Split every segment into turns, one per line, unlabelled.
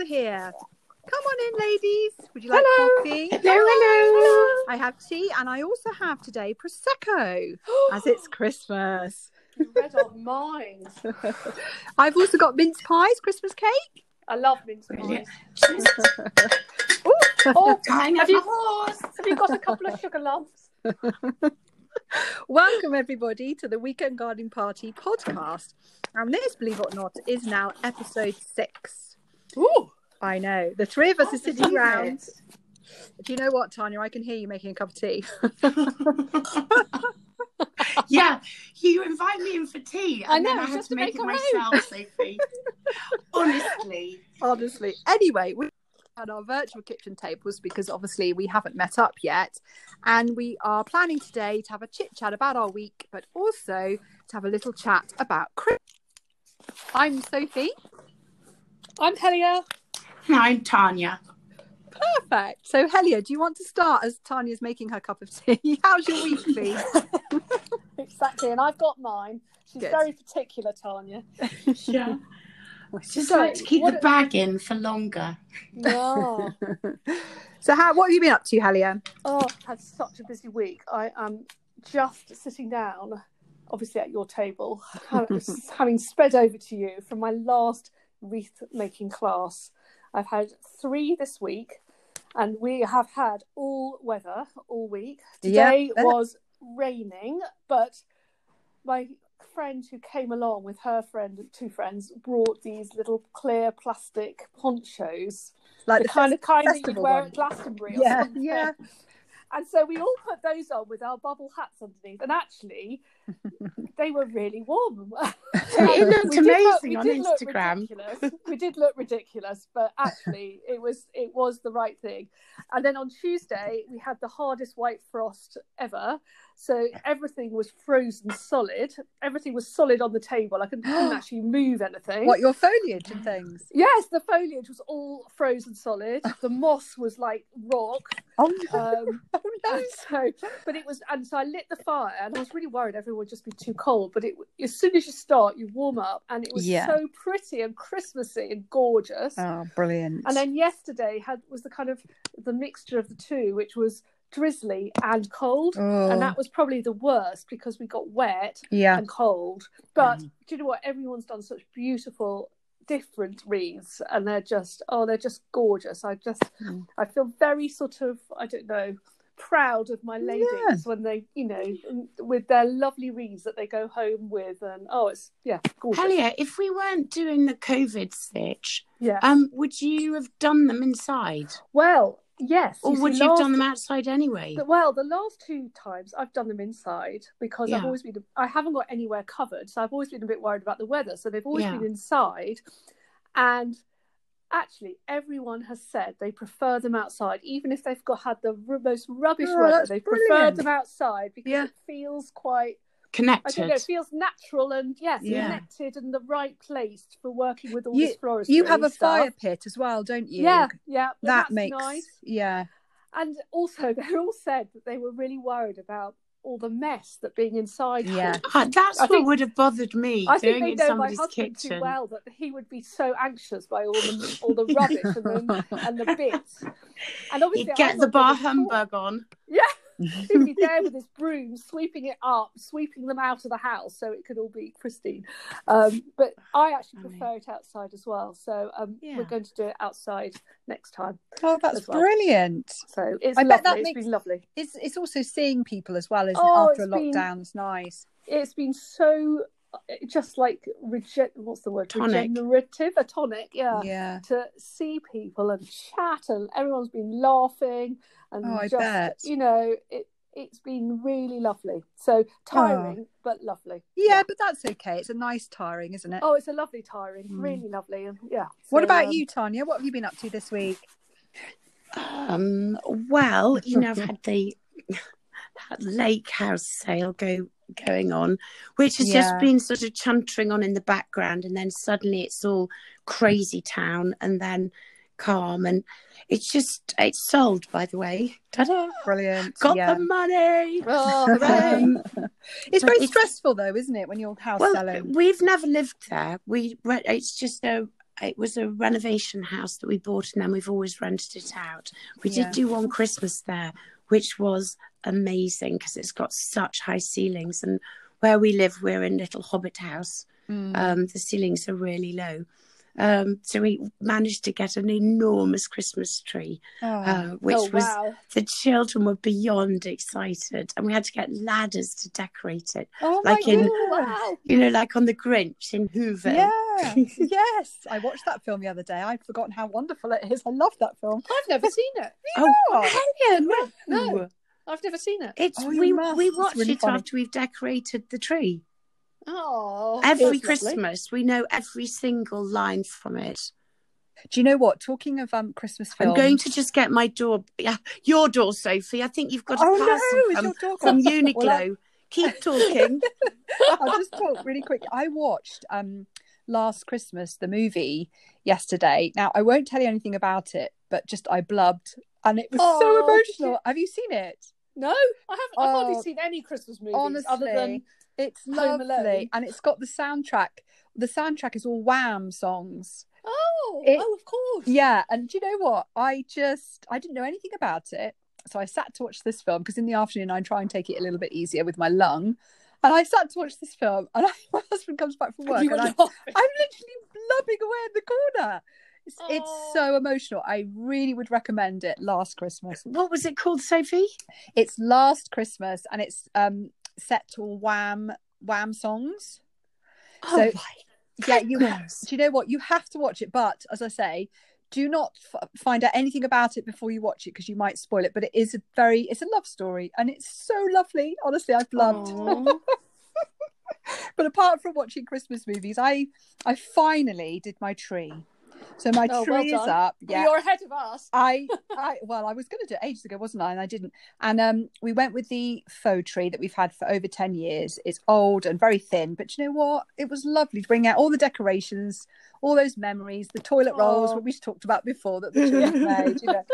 are here. Come on in, ladies. Would you like
Hello.
coffee?
Hello, hello.
I have tea, and I also have today prosecco, as it's Christmas.
You read our minds.
I've also got mince pies, Christmas cake.
I love mince pies. Oh,
Tying
have you,
horse.
have you got a couple of sugar lumps?
Welcome, everybody, to the Weekend Gardening Party podcast. And this, believe it or not, is now episode six.
Ooh.
I know. The three of us are sitting round. Do you know what, Tanya? I can hear you making a cup of tea.
yeah, you invite me in for tea, and
I know,
then I
have
to make it
a
myself, Sophie. Honestly,
honestly. Anyway, we had our virtual kitchen tables because obviously we haven't met up yet, and we are planning today to have a chit chat about our week, but also to have a little chat about Christmas. I'm Sophie.
I'm Helia.
I'm Tanya.
Perfect. So, Helia, do you want to start as Tanya's making her cup of tea? How's your week, please?
Exactly, and I've got mine. She's
Good.
very particular, Tanya.
Yeah, just
So,
like to keep the bag in for longer.
No.
so, how what have you been up to, Helia?
Oh, I've had such a busy week. I am just sitting down, obviously at your table, having sped over to you from my last wreath making class. I've had three this week, and we have had all weather all week.
Yeah.
Today was raining, but my friend who came along with her friend and two friends brought these little clear plastic ponchos
Like
the, kind of kind that you'd wear
one.
at Glastonbury or
Yeah,
something.
yeah.
And so we all put those on with our bubble hats underneath, and actually, they were really warm.
It looked
look-
amazing
we
on
look
Instagram.
We did look ridiculous, but actually, it was it was the right thing. And then on Tuesday, we had the hardest white frost ever. So everything was frozen solid. Everything was solid on the table. I couldn't, couldn't actually move anything.
What your foliage and things?
Yes, the foliage was all frozen solid. The moss was like rock.
Oh,
Um,
no.
so, but it was, and so I lit the fire, and I was really worried everyone would just be too cold. But it, as soon as you start, you warm up, and it was
Yeah.
so pretty and Christmassy and gorgeous.
Oh, brilliant.
And then yesterday had was the kind of the mixture of the two, which was drizzly and cold,
oh,
and that was probably the worst because we got wet
yeah.
and cold. But do you know what? Everyone's done such beautiful, different wreaths, and they're just oh, they're just gorgeous. I just
Mm.
I feel very sort of I don't know proud of my ladies
Yeah.
when they you know with their lovely wreaths that they go home with and oh it's yeah gorgeous
Helia, if we weren't doing the COVID stitch,
yeah
um, would you have done them inside,
well yes
or would you have done them outside anyway?
The- Well, the last two times I've done them inside because I've always been I haven't got anywhere covered, so I've always been a bit worried about the weather. So they've always
Yeah.
been inside, and actually everyone has said they prefer them outside, even if they've got had the r- most rubbish
Oh,
weather. They prefer them outside because
Yeah.
it feels quite
Connected.
don't know, it feels natural and yes,
Yeah.
connected and the right place for working with all
You-
this floristry.
You have a
stuff.
fire pit as well, don't you?
Yeah, yeah,
That
that's
makes
nice.
yeah.
And also, they all said that they were really worried about all the mess that being inside.
Yeah.
caused.
Ah, that's
I
what
think-
would have bothered me
I think they
it
know my
somebody's
husband
kitchen.
too well that he would be so anxious by all the all the rubbish and the, and the bits. And obviously,
He'd get the bar
bothered at all.
humbug on.
He'd be there with his broom, sweeping it up, sweeping them out of the house so it could all be pristine. Um, but I actually
Funny.
prefer it outside as well. So um,
Yeah.
we're going to do it outside next time.
Oh, that's
well.
brilliant.
So it's
I
lovely.
bet that
It's
makes-
been lovely.
It's it's also seeing people as well, isn't
Oh,
it? After a
it's been-
lockdown, it's nice.
it's been so uh, just like rege- what's the word
Tonic.
regenerative a tonic yeah.
Yeah.
to see people and chat and everyone's been laughing and
Oh, I
just
bet.
you know it it's been really lovely so tiring but lovely
Yeah, but that's okay. It's a nice tiring, isn't it?
oh it's a lovely tiring
Mm.
really lovely and yeah
what
So,
about
um,
you, Tanya? What have you been up to this week?
Um, well, you know, I've had the that lake house sale go going on, which has
Yeah.
just been sort of chuntering on in the background, and then suddenly it's all crazy town, and then calm, and it's just it's sold. By the way, ta-da!
Brilliant.
Got
yeah.
the money.
oh.
Um,
It's very
it's-
stressful though, isn't it, when you're house
well,
selling?
we've never lived there. We it's just a it was a renovation house that we bought, and then we've always rented it out. We
Yeah.
did do one Christmas there, which was amazing because it's got such high ceilings, and where we live, we're in little hobbit house.
Mm.
Um, the ceilings are really low. Um, so we managed to get an enormous Christmas tree,
Oh.
uh, which
oh
was
wow!
the children were beyond excited, and we had to get ladders to decorate it.
Oh
like
my
in-
wow!
You know, like on the Grinch in Whoville.
Yeah, yes. I watched that film the other day. I'd forgotten how wonderful it is. I love that film.
I've never seen it.
Oh,
not?
Helen, no.
No. I've never seen it.
It's
Oh,
we
must.
we
It's
watch
really
it
funny.
after we've decorated the tree.
Oh,
every
that's lovely.
Christmas, we know every single line from it.
Do you know what? Talking of um Christmas films,
I'm going to just get my door. Yeah, your door, Sophie. I think you've got a
Oh
parcel
no! Is
from,
your dog
from
on?
Uniqlo.
Well, I-
Keep talking.
I'll just talk really quick. I watched um Last Christmas, the movie, yesterday. Now I won't tell you anything about it, but just I blubbed and it was so
Oh, did
emotional. Have you seen it?
No, I haven't. I've
Oh,
hardly seen any Christmas movies
honestly,
other than
It's
Home
lovely,
Alone.
and it's got the soundtrack. The soundtrack is all Wham songs.
oh,
It-
oh, of course.
Yeah, and do you know what? I just I didn't know anything about it, so I sat to watch this film because in the afternoon I try and take it a little bit easier with my lung, and I sat to watch this film, and I, my husband comes back from work,
You
and I'm. I'm literally blubbing away in the corner. It's, it's so emotional. I really would recommend it. Last Christmas.
What was it called, Sophie?
It's Last Christmas, and it's um set to all Wham Wham songs.
Oh
So-
my
Yeah, you
goodness.
do you know what? You have to watch it, but as I say, do not f- find out anything about it before you watch it because you might spoil it. But it is a very, it's a love story, and it's so lovely. Honestly, I've loved. But apart from watching Christmas movies, I I finally did my tree. So my
Oh,
tree
well
is up. Yeah,
You're ahead of us.
I, I, well, I was going to do it ages ago, wasn't I? And I didn't. And um, we went with the faux tree that we've had for over ten years. It's old and very thin, but you know what? It was lovely to bring out all the decorations, all those memories, the toilet rolls,
Oh.
what we talked about before that the children made. You know, that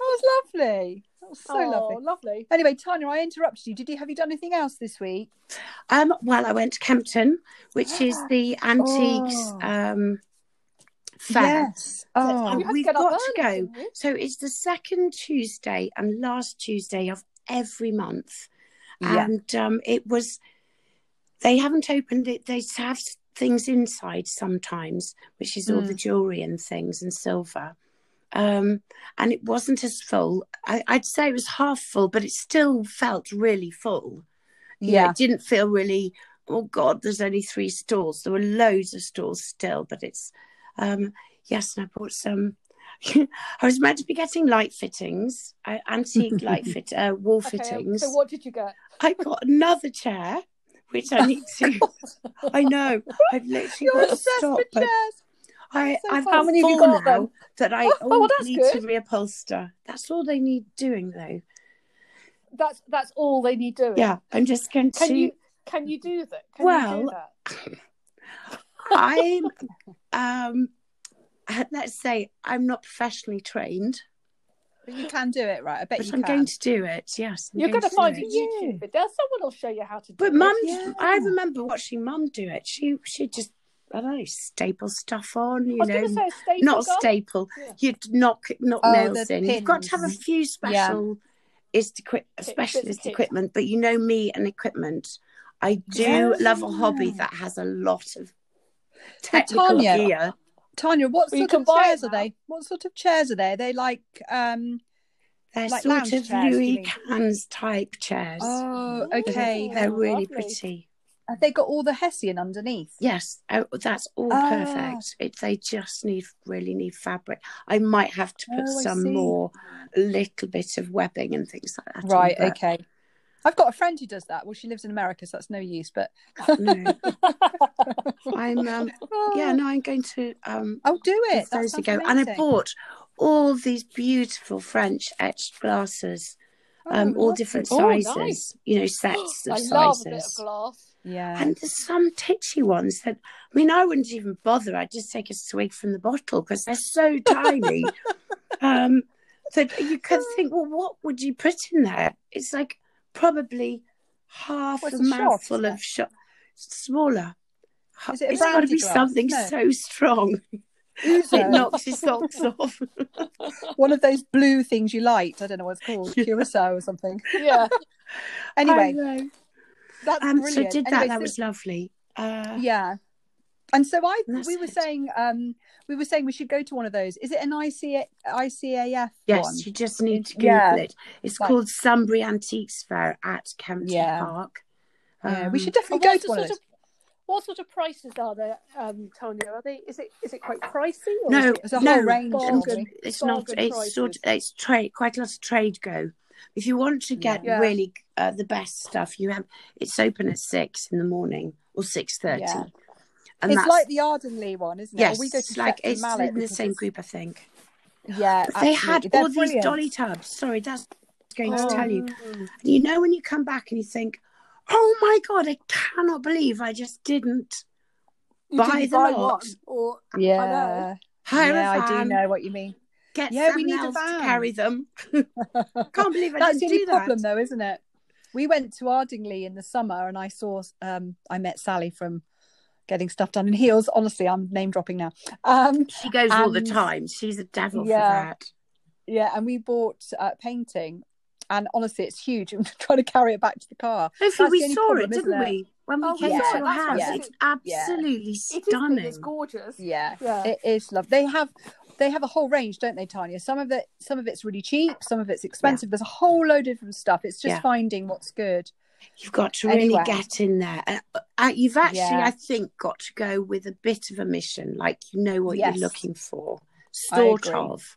was lovely. That was so
oh,
lovely.
lovely.
Anyway, Tanya, I interrupted you. Did you have you done anything else this week?
Um, well, I went to Kempton, which is the antiques
Oh.
um,
Yes. Oh,
You had to
we've got to go. So it's the second Tuesday and last Tuesday of every month.
yeah.
And um, it was, they haven't opened it. They have things inside sometimes, which is all
Mm.
the jewellery and things and silver. Um, and it wasn't as full. I, I'd say it was half full, but it still felt really full. You know,
Yeah.
it didn't feel really, oh God, there's only three stalls. There were loads of stalls still, but it's, um, yes, and I bought some. I was meant to be getting light fittings, uh, antique light fit, uh, wall
Okay,
fittings.
so what did you get?
I got another chair, which I need to. I know I've literally
You're
got to
obsessed
stop,
with
but
chairs.
I,
So
I've got
How many you
four
got
now
then?
that I
Oh,
all
well, that's
need
good.
to reupholster. That's all they need doing, though.
That's that's all they need doing.
Yeah, I'm just going
Can
to.
you can you do that? Can you
Well,
do that?
I'm, um, let's say I'm not professionally trained,
But you can do it, right? I bet
but
you
I'm
can.
going to do it. Yes, I'm
You're going to find
it.
a YouTube video. Someone will show you how to do it.
But
it.
mum,
Yeah.
I remember watching mum do it. She she just I don't know staple stuff on, you know,
staple
not staple.
Yeah.
You'd knock knock
Oh,
nails in. You've got to have a few special is equi- specialist equipment, but you know me and equipment. I do
Yeah.
love a hobby that has a lot of
Tanya,
gear.
Tanya, what
Well,
sort of chairs are they? What sort of chairs are they? Are they like um
They're
like
sort of
chairs,
Louis? Quinze type chairs.
Oh,
Oh.
okay.
They're really
lovely.
pretty.
Have they got all the hessian underneath?
Yes, oh, that's all
Ah.
perfect. It, they just need really need fabric. I might have to put
Oh,
some more, a little bit of webbing and things like that. on,
Right,
but
okay. I've got a friend who does that. Well, she lives in America, so that's no use. But
No, I'm um, yeah, no, I'm going to um
I'll do it. That sounds
go. And I bought all these beautiful French etched glasses, um,
Oh,
all
lovely.
different
Oh,
sizes.
nice.
You know, sets of
I love a bit of
sizes.
glass.
Yeah.
And there's some titchy ones that, I mean, I wouldn't even bother. I'd just take a swig from the bottle because they're so tiny. um, that you could think, well, what would you put in there? It's like probably half
Well,
a
a
mouthful of shot, smaller.
Is it
it's got to be
glass?
something
No.
so strong. It knocks his socks off.
One of those blue things you light. I don't know what it's called, curacao or something.
Yeah.
Anyway, that's
Um, so
brilliant.
did that.
Anyway,
that
so-
was lovely. Uh,
yeah. And so I,
that's
we were
it.
saying, um, we were saying we should go to one of those. Is it an ICA, ICAF
Yes,
one?
you just need to Google
Yeah.
it. It's
Like-
called Sunbury Antiques Fair at Kempton
Yeah.
Park.
Yeah, we
Um,
should definitely go to one of those.
of what sort of prices are there, um, Tanya? Are they? Is it is it quite pricey? Or
No,
is it
a
no,
whole range.
bargain?
Normally.
it's not.
bargain
It's sort.
prices?
It's trade. Quite a lot of trade go. If you want to get
Yeah.
really uh, the best stuff, you have. It's open at six in the morning or six thirty. And
it's like the Ardingly one, isn't it?
yes,
Or we go to
like it's
Mallet
in the same group, I think.
Yeah,
They had.
They're
all these dolly tubs. Sorry, that's going to
Oh.
tell you. You know when you come back and you think, "Oh my god, I cannot believe I just didn't
You
buy
didn't
the
buy
lot.
or
Yeah,
hire
yeah, I do know what you mean.
get
Yeah, we need a
else to carry them." Can't believe I
That's the
didn't
only
do
problem,
that.
though, isn't it? We went to Ardingly in the summer, and I saw. Um, I met Sally from Getting Stuff Done in Heels. Honestly, I'm name dropping now. Um,
She goes all the time. She's a devil
Yeah.
for that.
yeah, and we bought uh, painting, and honestly, it's huge. I'm trying to carry it back to the car.
Hopefully,
That's the
we saw
problem,
it, didn't
it?
we? When we
Oh,
came
saw
to your house,
right.
it's absolutely
it is big,
stunning.
it's gorgeous.
Yeah,
Yeah.
it is love. They have they have a whole range, don't they, Tanya? Some of it some of it's really cheap, some of it's expensive. There's a whole load of different stuff. It's just
Yeah.
finding what's good.
You've got to really
Anyway.
get in there. Uh, uh, you've actually,
Yeah.
I think, got to go with a bit of a mission, like you know what
Yes.
you're looking for, sort of.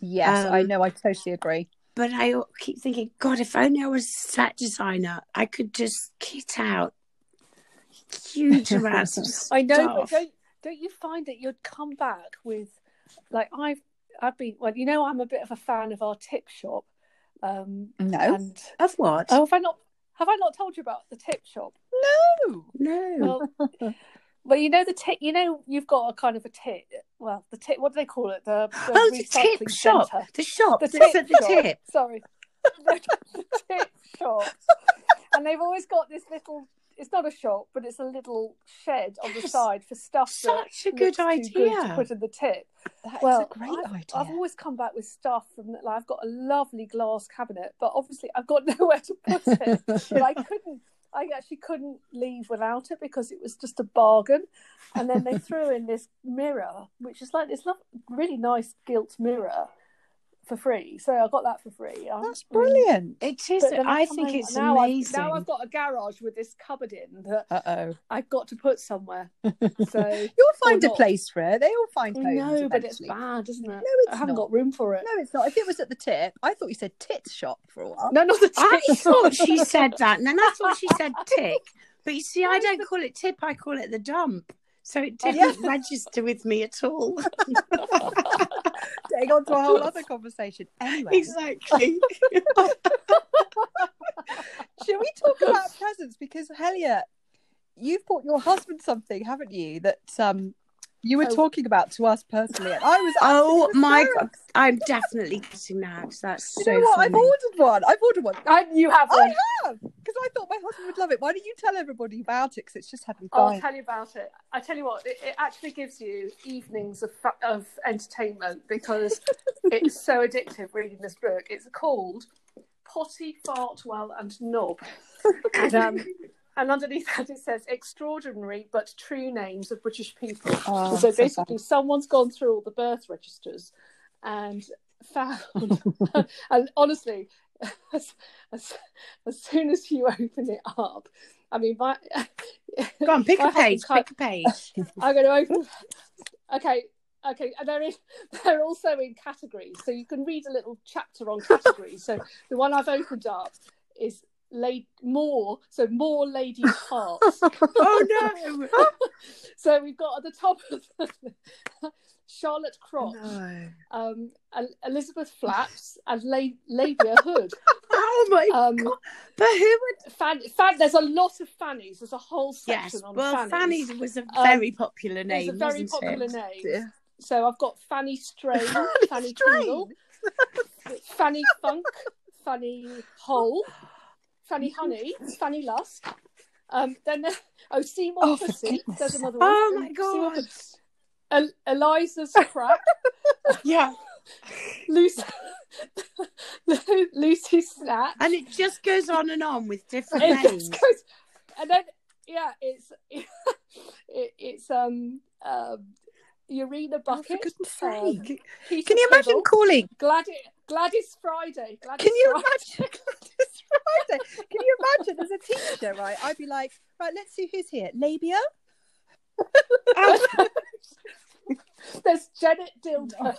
Yes,
Um,
I know. I totally agree.
But I keep thinking, God, if only I was a set designer, I could just kit out huge amounts of stuff.
I know, but don't don't you find that you'd come back with like I've I've been well, you know, I'm a bit of a fan of our tip shop. Um
No,
and
Of what?
oh have I not have I not told you about the tip shop?
no.
no.
Well well you know the tip you know you've got a kind of a tip well the tip what do they call it? The, the
oh, the tip
recycling
shop. The shop.
The
The,
tip
the
shop.
tip.
Sorry. the, the tip shop. And they've always got this little it's not a shop, but it's a little shed on the
Yes.
side for stuff
Such a good
too good
idea.
to put in the tip.
That's
well,
a great
I've,
idea.
I've always come back with stuff from like I've got a lovely glass cabinet, but obviously I've got nowhere to put it. but I couldn't. I actually couldn't leave without it because it was just a bargain. And then they threw in this mirror, which is like this really nice gilt mirror for free. So I got that for free. I'm-
That's brilliant.
It is. I think it's
now
amazing.
I've, now I've got a garage with this cupboard in that
Uh oh.
I've got to put somewhere. So
You'll find a
not.
place for it. They all find homes.
no, but it's bad, isn't it?
No, it's
I haven't
not.
got room for it.
No, it's not. If it was at the tip, I thought you said tit shop for a while.
No, not the tip.
I
thought
she said that, and then I thought she said tick. But you see, I don't call it tip, I call it the dump. So it
Oh,
didn't register with me at all.
Getting on to a whole other conversation. Anyway,
exactly.
Should we talk about presents? Because Helia, you've bought your husband something, haven't you? That um you were
Oh.
talking about to us personally, and I was.
Oh
absolutely
my god, I'm definitely getting that. That's
You
so
know what? I've ordered one. I've ordered one.
I, you have
I have because I thought my husband would love it. Why don't you tell everybody about it? Because it's just had me
I'll tell you about it. I tell you what, it, it actually gives you evenings of of entertainment because it's so addictive reading this book. It's called Potty, Fart, Well, and Knob, and um, and underneath that it says extraordinary but true names of British people.
Oh,
so
so
basically, someone's gone through all the birth registers and found, and honestly, as, as, as soon as you open it up, I mean, my
Go on, pick a page.
husband's kind-
Pick a page.
I'm going to open. Okay, okay, and they're in, they're also in categories, so you can read a little chapter on categories. so the one I've opened up is late more, so more lady parts.
oh no!
so we've got at the top of the, Charlotte Crotch,
no!
um, El- Elizabeth Flaps, and La- Labia Hood.
Oh my
Um,
god! But who would?
Fan, fan, there's a lot of fannies. There's a whole section
Yes.
on
Well,
fannies.
Fanny was a
Um,
very popular
It's
name,
a very popular
it?
name.
Dear.
So I've got Fanny Strain, Fanny
Strain.
Tingle, Fanny Funk, Fanny Hole, Fanny Honey, Fanny Lust. Um, then there, oh Seymour
Oh,
Pussy. There's another one.
Oh my god!
El- Eliza's crack.
Yeah.
Lucy, Lucy's snatch.
And it just goes on and on with different
It
names.
goes, and then yeah, it's it, it's um um Urina
Oh, for
bucket. um.
Can you imagine calling?
Gladys Gladys Friday? Gladys
Can you
Friday.
imagine? Can you imagine as a teacher, right? I'd be like, right, let's see who's here. Labia?
There's Janet Dildo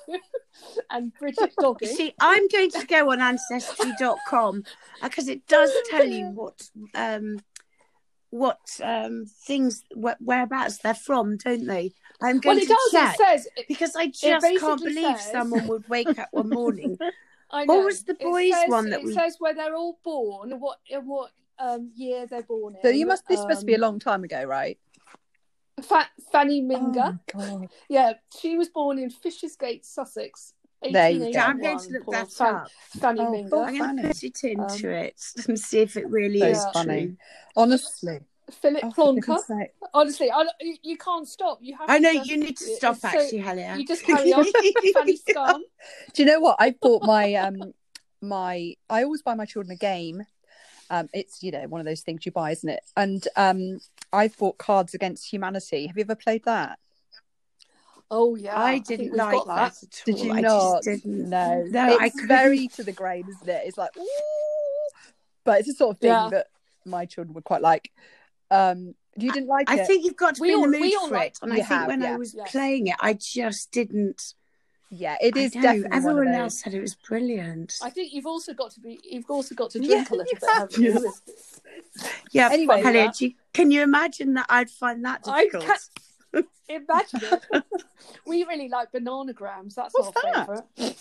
and Bridget Dogging.
See, I'm going to go on ancestry.com because it does tell you what um what um things wh- whereabouts they're from, don't they? I'm
well,
going
it
to
does.
check
It says.
because I just can't believe
says-
someone would wake up one morning.
I
What
know.
was the
It
boys'
says-
one that
it
we-
says where they're all born, what what um, year they're born in.
So you must. This must be a
Um,
long time ago, right?
Fa- Fanny Minger.
Oh,
Yeah, she was born in Fishersgate, Sussex.
There you go.
I'm going to look
poor
that
Fan-
up.
Fanny
Oh,
Minger.
I'm going to put it into
Um,
it and see if it really
So
is
funny. Honestly.
Philip
Oh,
Plonker. Honestly, I, you, you can't stop. You have.
I know
to,
you need to stop
so-
actually, Helia.
You just carry on. Fanny Scum.
Do you know what? I bought my um my I always buy my children a game. Um it's you know one of those things you buy, isn't it? And um I've bought Cards Against Humanity. Have you ever played that?
Oh yeah,
I didn't
we've
like
got
that. at all.
Did you
I
not?
Just didn't.
No,
No,
it's
couldn't.
very to the grain, isn't it? It's like, ooh, but it's the sort of thing
Yeah.
that my children would quite like. Um, you didn't like
I
it?
think you've got to
We
be in
all-
the mood
we all
for
like-
it. And I
You
think
have,
when I was
Yes.
playing it, I just didn't.
yeah, it is.
I know,
definitely
Everyone
one of those.
else said it was brilliant.
I think you've also got to be. You've also got to
Yeah,
drink a little
you
bit.
have
haven't you?
to.
Yeah,
Anyway,
but Helia, you- can you imagine that I'd find that
I can't imagine it. we really like bananagrams. That's
What's
our
that?
favourite.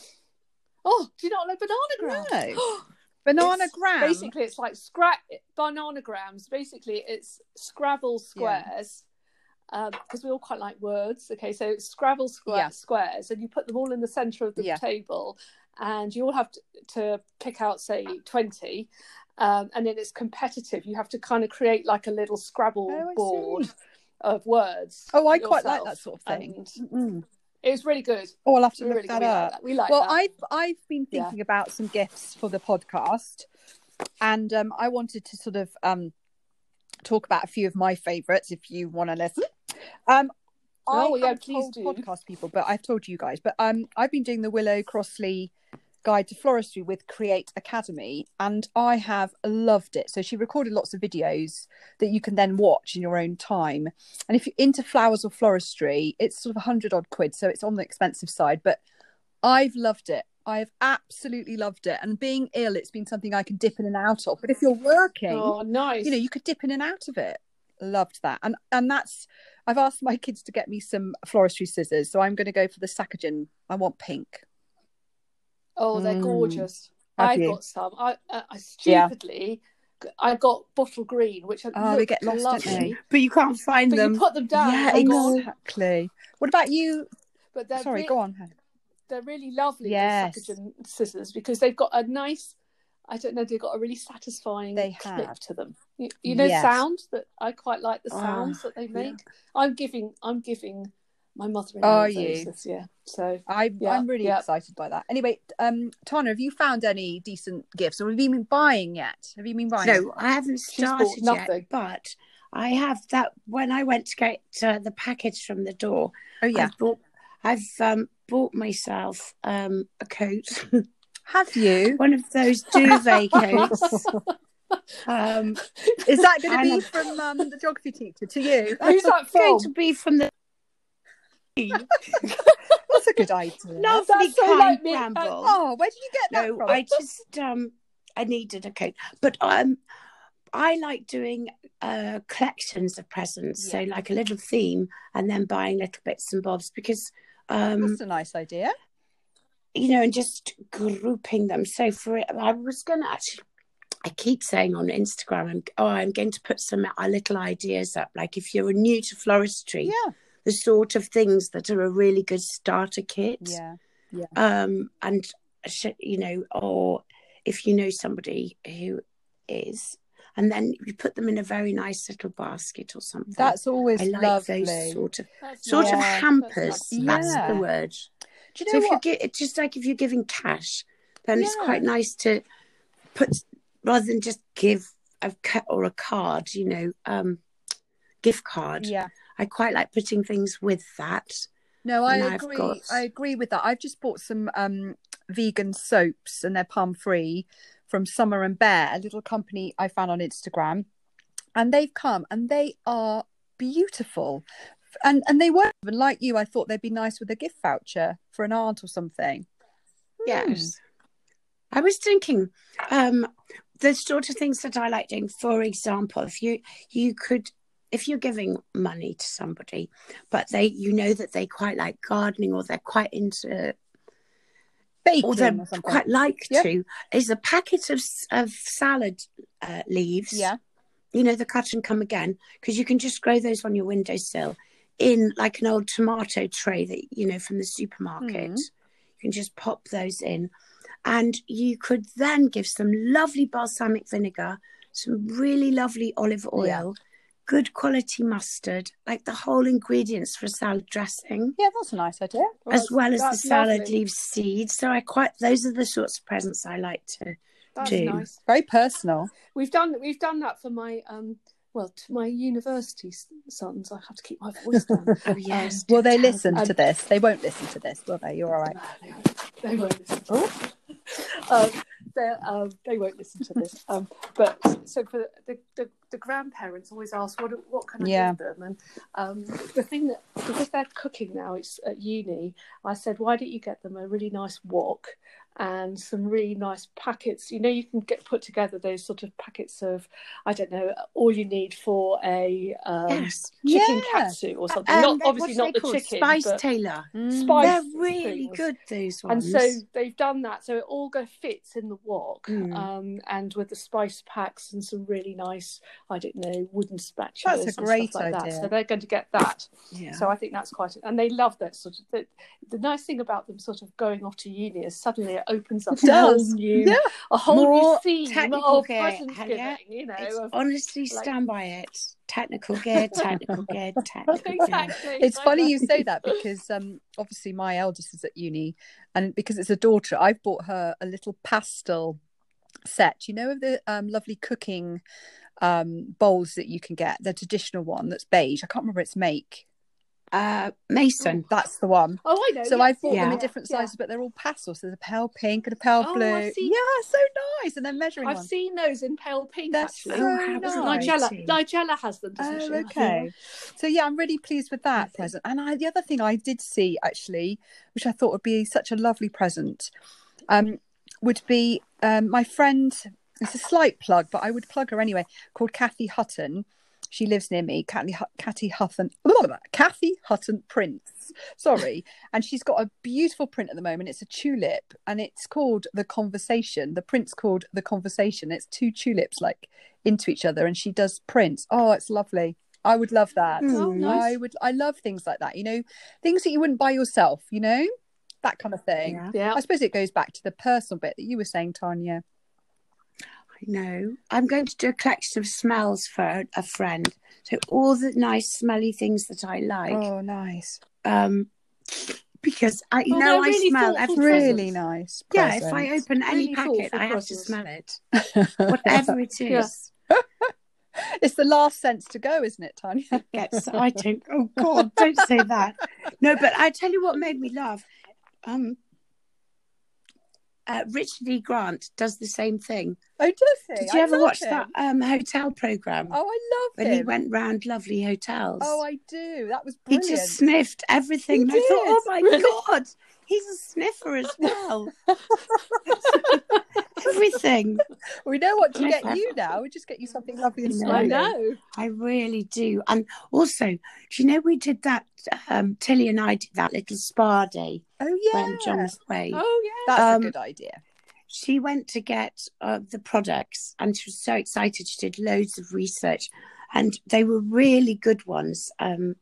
Oh, do you not like bananagrams?
No. Banana
It's-
gram.
Basically, it's like scrap bananagrams. Basically, it's Scrabble squares. Because we all quite like words. Okay, so Scrabble square,
Yeah.
squares, and you put them all in the centre of the
Yeah.
table, and you all have to, to pick out, say, twenty, um, and then it's competitive. You have to kind of create like a little Scrabble
Oh,
board
see.
of words.
Oh, I quite like that sort of thing.
and
Mm.
It was really good.
Oh, I'll have to
We
look
really
that
we
up.
like that. We like
well,
that.
I've I've been
Yeah.
thinking about some gifts for the podcast, and um, I wanted to sort of um, talk about a few of my favourites. If you want to listen, um,
Oh,
I
yeah, please
told
do.
podcast people, but I've told you guys. But um, I've been doing the Willow Crossley Guide to Floristry with Create Academy, and I have loved it. So she recorded lots of videos that you can then watch in your own time. And if you're into flowers or floristry, it's sort of a hundred odd quid, so it's on the expensive side. But I've loved it. I've absolutely loved it. And being ill, it's been something I can dip in and out of. But if you're working,
oh, nice.
you know, you could dip in and out of it. Loved that. And and that's I've asked my kids to get me some floristry scissors, so I'm going to go for the Sakagen. I want pink.
Oh, they're
Mm.
gorgeous.
Have
I've
you?
got some. I, I, I
Yeah.
stupidly, I got bottle green, which
Oh,
oh,
they get lost,
lovely.
But you can't find
But
them.
you put them down.
yeah,
gone.
exactly. What about you?
But they're
Sorry,
re-
go on. Helen.
They're really lovely.
Yes.
Sakagen scissors because they've got a nice. I don't know. They've got a really satisfying
They
clip
have.
to them. You, you know,
Yes.
sound that I quite like the
Ah,
sounds that they
yeah.
make. I'm giving. I'm giving my mother-in-law
Are
those
you?
this year. So
I,
Yeah,
I'm really
yeah.
excited by that. Anyway, um, Tanya, have you found any decent gifts, or have you been buying yet? Have you been buying?
No, I haven't
She's bought
started yet, but I have that when I went to get uh, the package from the door.
Oh yeah.
I've bought, I've um, bought myself um, a coat,
Have you?
one of those duvet coats. Um,
Is that going to be
a-
from um, the geography teacher to you?
who's that
it's going to be from the
That's a good idea.
lovely
That's so like me-
bramble.
Oh, where did you get that
no,
from?
I just um, I needed a coat, but um, I like doing uh collections of presents, so like a little theme, and then buying little bits and bobs because um,
That's a nice idea.
you know, and just grouping them. So for it, I was going to actually. I keep saying on Instagram, I'm, oh, I'm going to put some uh, little ideas up. Like if you're new to floristry,
Yeah.
The sort of things that are a really good starter kit.
Yeah.
um and sh- you know or if you know somebody who is and then you put them in a very nice little basket or something.
That's always
I like
lovely.
those sort of
That's
sort of
Yeah.
nice.
hampers.
That's
That's.
Yeah.
the word.
Do you
So if
what?
you get it's just like if you're giving cash, then it's quite nice to put rather than just give a cut or a card, you know, um, gift card.
Yeah.
I quite like putting things with that.
No, I
And
agree.
got-
I agree with that. I've just bought some um, vegan soaps and they're palm free from Summer and Bear, a little company I found on Instagram. And they've come and they are beautiful. And and they weren't even like you. I thought they'd be nice with a gift voucher for an aunt or something.
Yes. I was thinking, um, the sort of things that I like doing, for example, if you you could if you're giving money to somebody, but they you know that they quite like gardening or they're quite into
Baking
or
something.
quite like
Yeah.
to, is a packet of of salad uh, leaves.
yeah.
you know the cut and come again because you can just grow those on your windowsill in like an old tomato tray that you know from the supermarket.
Mhm.
You can just pop those in, and you could then give some lovely balsamic vinegar, some really lovely olive oil,
Yeah.
Good quality mustard, like the whole ingredients for a salad dressing.
Yeah, that's a nice idea.
Well,
as well as the salad
lovely.
leaves seeds. So I quite those are the sorts of presents I like to
That's
do.
nice.
Very personal.
We've done we've done that for my um well to my university sons. I have to keep my voice down.
Oh yes.
Will they listen
them.
to this? They won't listen to this, will they? You're all right.
No, they, they won't listen. Oh. um, they, um, they won't listen to this. Um, but so for the, the, the grandparents always ask what what can I
Yeah.
give them, and um, the thing that because they're cooking now, it's at uni. I said, why don't you get them a really nice wok and some really nice packets? You know, you can get put together those sort of packets of I don't know all you need for a um,
Yes.
chicken
Yeah.
katsu or something.
Um,
not obviously not the
called?
chicken,
Spice
but
Taylor.
Mm.
Spice
They're really
things.
good. Those ones.
and so they've done that so it all go fits in the wok
Mm.
um, and with the spice packs and some really nice i don't know wooden spatulas
That's a great
like
idea.
that so they're going to get that
yeah.
so i think that's quite and they love that sort of the, the nice thing about them sort of going off to uni is suddenly opens up
It
a whole
does.
new
Yeah.
a whole
More
new
technical gear,
giving you know
It's
of,
honestly
like-
stand by it. Technical gear, technical gear, technical gear.
exactly
It's
I
funny
know.
you say that because um, obviously my eldest is at uni, and because it's a daughter, I've bought her a little pastel set. You know of the um, lovely cooking um, bowls that you can get, the traditional one that's beige. I can't remember its make.
Uh, Mason.
That's the one.
oh i know
So
yes,
I've bought them in different
yeah.
sizes, but they're all pastel. So there's a pale pink and a pale
Oh,
blue.
I see.
Yeah, so nice. And they're measuring
i've
ones.
seen those in pale pink
They're
actually
so
Oh,
nice.
Nigella. Nigella has them, doesn't she?
Oh, okay. So yeah, I'm really pleased with that present. And I, the other thing I did see actually, which I thought would be such a lovely present, um, would be um, my friend. It's a slight plug, but I would plug her anyway. Called Kathy Hutton. She lives near me. Kathy Kathy Hutton. Kathy Hutton Prince. Sorry, and she's got a beautiful print at the moment. It's a tulip, and it's called the Conversation. The print's called the Conversation. It's two tulips like into each other, and she does prints. Oh, it's lovely. I would love that.
Oh, nice.
I would. I love things like that. You know, things that you wouldn't buy yourself. You know, that kind of thing.
Yeah,
Yeah.
I suppose it goes back to the personal bit that you were saying, Tanya.
Know. I'm going to do a collection of smells for a, friend. So all the nice smelly things that I like.
oh, nice.
Um, because I, you
Oh,
know,
they're
I smell everything.
Really nice.
Yeah, if I open any
Really
packet, I have to smell it, whatever it is. Yeah.
it's the last sense to go, isn't it, Tanya?
Gets, I don't. Oh God, don't say that. No, but I tell you what made me laugh. Um, uh, Richard E. Grant does the same thing.
Oh, does he?
Did you
I
ever watch
him.
that um, hotel program
Oh, I love it.
when
him.
he went round lovely hotels?
Oh, I do. That was brilliant.
he just sniffed everything.
He
and I thought,
did.
oh my god, he's a sniffer as well. everything.
We know what to get you now. We just get you something lovely and
I
I know.
I really do. And also, do you know we did that? Um, Tilly and I did that little spa day
Oh yeah,
when John was away.
Oh yeah.
that's
Um,
a good idea.
she went to get uh, the products and she was so excited. She did loads of research and they were really good ones. Um,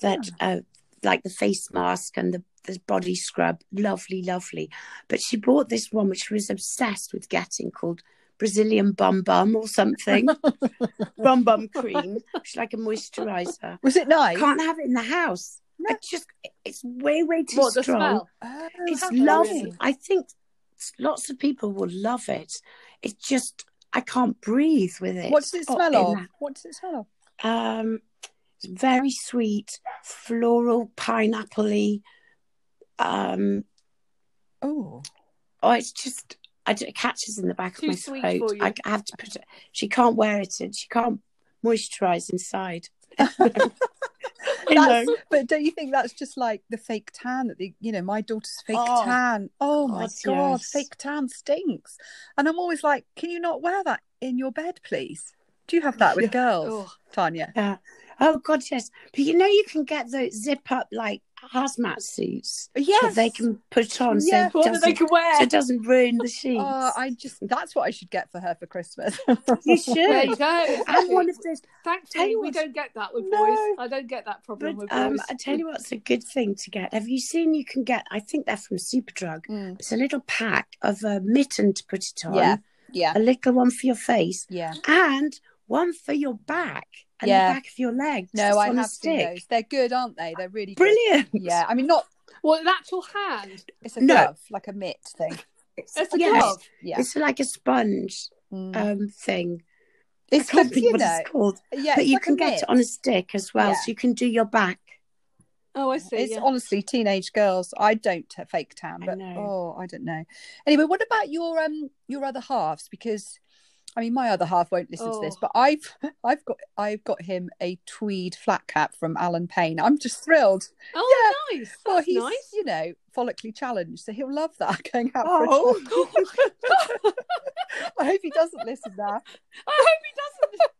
that, uh, like the face mask and the, the body scrub, lovely, lovely. But she bought this one which she was obsessed with getting called Brazilian bum bum or something. bum bum cream, which is like a moisturizer.
Was it nice?
Can't have it in the house. I just, it's way, way too
What the
strong.
smell?
Oh,
It's lovely.
lovely.
I think lots of people will love it. It's just, I can't breathe with it.
What does it
Oh,
smell of?
that.
What does it smell of?
Um, it's very sweet, floral, pineapple-y. Um,
Oh,
oh, it's just I it catches in the back
Too
of my
sweet
throat.
for you.
I have to put it. She can't wear it, and she can't moisturize inside.
But don't you think that's just like the fake tan that the you know my daughter's fake
Oh,
tan? Oh my
God,
god,
yes.
fake tan stinks. And I'm always like, can you not wear that in your bed, please? Do you have that with girls,
Oh.
Tanya?
Yeah. Oh God, yes. But you know, you can get those zip up like hazmat suits
Yes,
that they can put on,
Yeah.
so,
What
it
that they can wear.
so it doesn't ruin the sheets.
Oh, I just that's what I should get for her for Christmas.
You should.
There you go.
and one of those.
Thankfully, we don't get that with
No.
boys. I don't get that problem
But
with
um,
boys.
I tell you what's a good thing to get. Have you seen? You can get. I think they're from Superdrug.
Mm.
It's a little pack of a mitten to put it on.
Yeah. Yeah,
A little one for your face,
yeah.
and one for your back and
Yeah.
the back of your legs.
No, I have seen
stick.
those. They're good, aren't they? They're really good.
Brilliant.
Yeah, I mean, not
Well, an actual hand.
it's a
No.
glove, like a mitt thing.
It's a
Yes.
glove.
Yeah,
It's like a sponge
Mm.
um thing.
it's
I can't
like,
think what
know,
it's called.
yeah,
but
it's
you
like
can get
mitt.
it on a stick as well,
Yeah.
so you can do your back.
Oh, I see.
It's
yeah.
honestly teenage girls. I don't fake tan,
I
but
know.
oh, I don't know. Anyway, what about your um your other halves? Because I mean, my other half won't listen to this,
Oh.
but I've I've got I've got him a tweed flat cap from Alan Paine. I'm just thrilled.
Oh, nice. That's
well, he's
nice.
you know follically challenged, so he'll love that going out.
Oh.
For a oh, talk. I hope he doesn't listen now.
I hope he doesn't.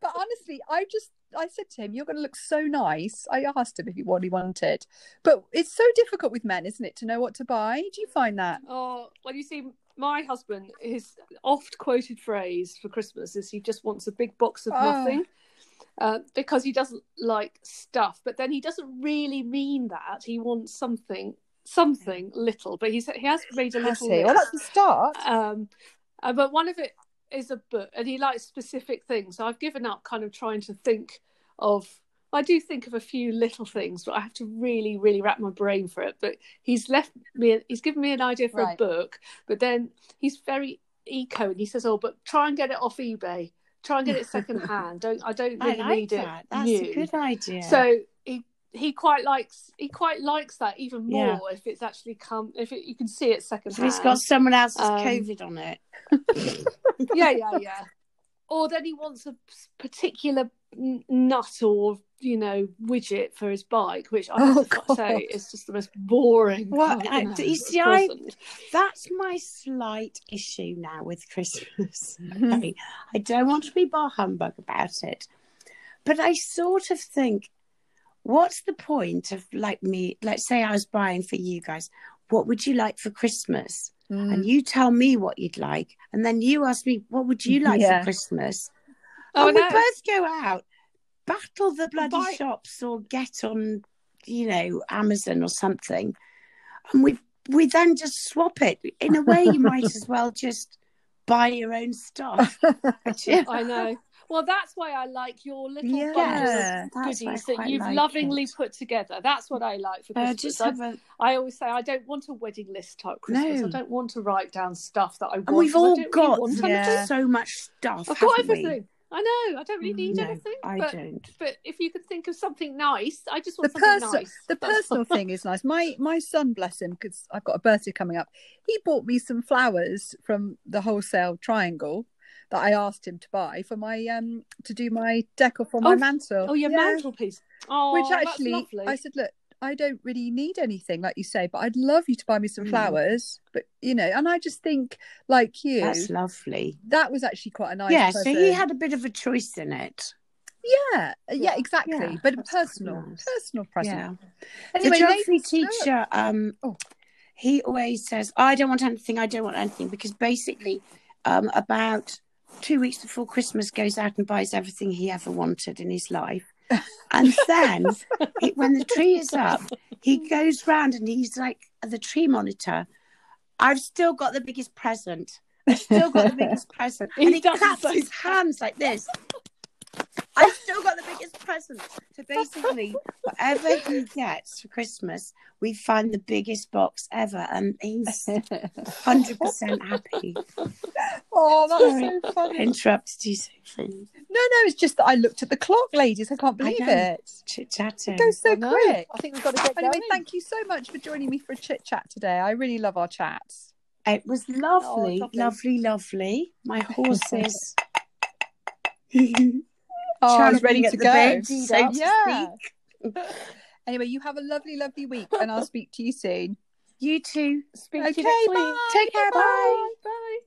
But honestly, I just I said to him, "You're going to look so nice." I asked him if he what he wanted, but it's so difficult with men, isn't it, to know what to buy? Do you find that?
Oh, well, you see, my husband, his oft quoted phrase for Christmas is he just wants a big box of
Oh.
nothing. Uh, because he doesn't like stuff, but then he doesn't really mean that. He wants something, something little. But he's he has made a little.
Well, that's the start.
um, uh, but one of it is a book, and he likes specific things. So I've given up kind of trying to think of. I do think of a few little things, but I have to really, really wrap my brain for it. But he's left me. He's given me an idea for
Right.
a book, but then he's very eco, and he says, "Oh, but try and get it off eBay. Try and get it second hand. Don't I don't
I
really
like
need
that.
it
That's
new."
a good idea.
So he he quite likes he quite likes that even more
Yeah.
if it's actually come if it, you can see it second
So he's got someone else's
Um,
COVID on it.
yeah, yeah, yeah. Or then he wants a particular nut or you know widget for his bike, which I have
Oh,
to say is just the most boring.
Well, I-
of
you see, I, that's my slight issue now with Christmas. Okay. I don't want to be bar humbug about it, but I sort of think, what's the point of like me? Let's say I was buying for you guys. What would you like for Christmas?
Mm.
And you tell me what you'd like, and then you ask me, what would you like
Yeah.
for Christmas?
Oh,
and we both go out, battle the bloody
Buy-
shops, or get on, you know, Amazon or something, and we we then just swap it. In a way, you might as well just buy your own stuff. Yeah.
I know. Well, that's why I like your little
Yeah.
of goodies that you've
like
lovingly
it.
put together. That's what I like for
Uh,
Christmas.
just
I,
have a,
I always say I don't want a wedding list type Christmas.
No.
I don't want to write down stuff that I want.
and we've all
really
got
want
Yeah.
so much stuff.
I've got everything. I know. I don't really need
No,
anything.
I
but,
don't.
but if you could think of something nice, I just
the
want something
person
nice.
the
That's-
personal thing is nice my my son bless him because i've got a birthday coming up he bought me some flowers from the wholesale triangle that i asked him to buy for my um to do my decor for my
Oh,
mantle
Oh, your
Yeah.
mantelpiece. Oh,
which
that's
actually
lovely.
i said look i don't really need anything like you say but i'd love you to buy me some
Mm.
flowers but you know and i just think like you
That's lovely.
that was actually quite a nice
yeah, so he had a bit of a choice in it.
yeah yeah
Yeah.
exactly
Yeah,
but a personal
nice.
personal present
Yeah.
anyway
the geography teacher, um,
Oh.
he always says, "I don't want anything. I don't want anything," because basically, um, about two weeks before Christmas, goes out and buys everything he ever wanted in his life, and then he, when the tree is up, he goes round and he's like the tree monitor. I've still got the biggest present. I've still got the biggest present.
He
and he claps
so
his hands like this. I've still got the biggest present. So basically, whatever he gets for Christmas, we find the biggest box ever, and he's hundred percent happy.
Oh,
Sorry.
that's so funny.
Interrupted you, Sophie.
No, no, it's just that I looked at the clock, ladies. I can't believe
know.
it.
Chit chatting.
It goes so
I
quick.
I think we've got to get
Anyway,
going.
thank you so much for joining me for a chit chat today. I really love our chats.
It was oh, lovely,
lovely.
lovely, lovely. My horses.
Oh, I was ready to go.
so to
yeah. Anyway, you have a lovely, lovely week, and I'll speak to you soon.
You too.
Speak to
Okay,
you next week.
bye.
Take care. Bye.
Bye.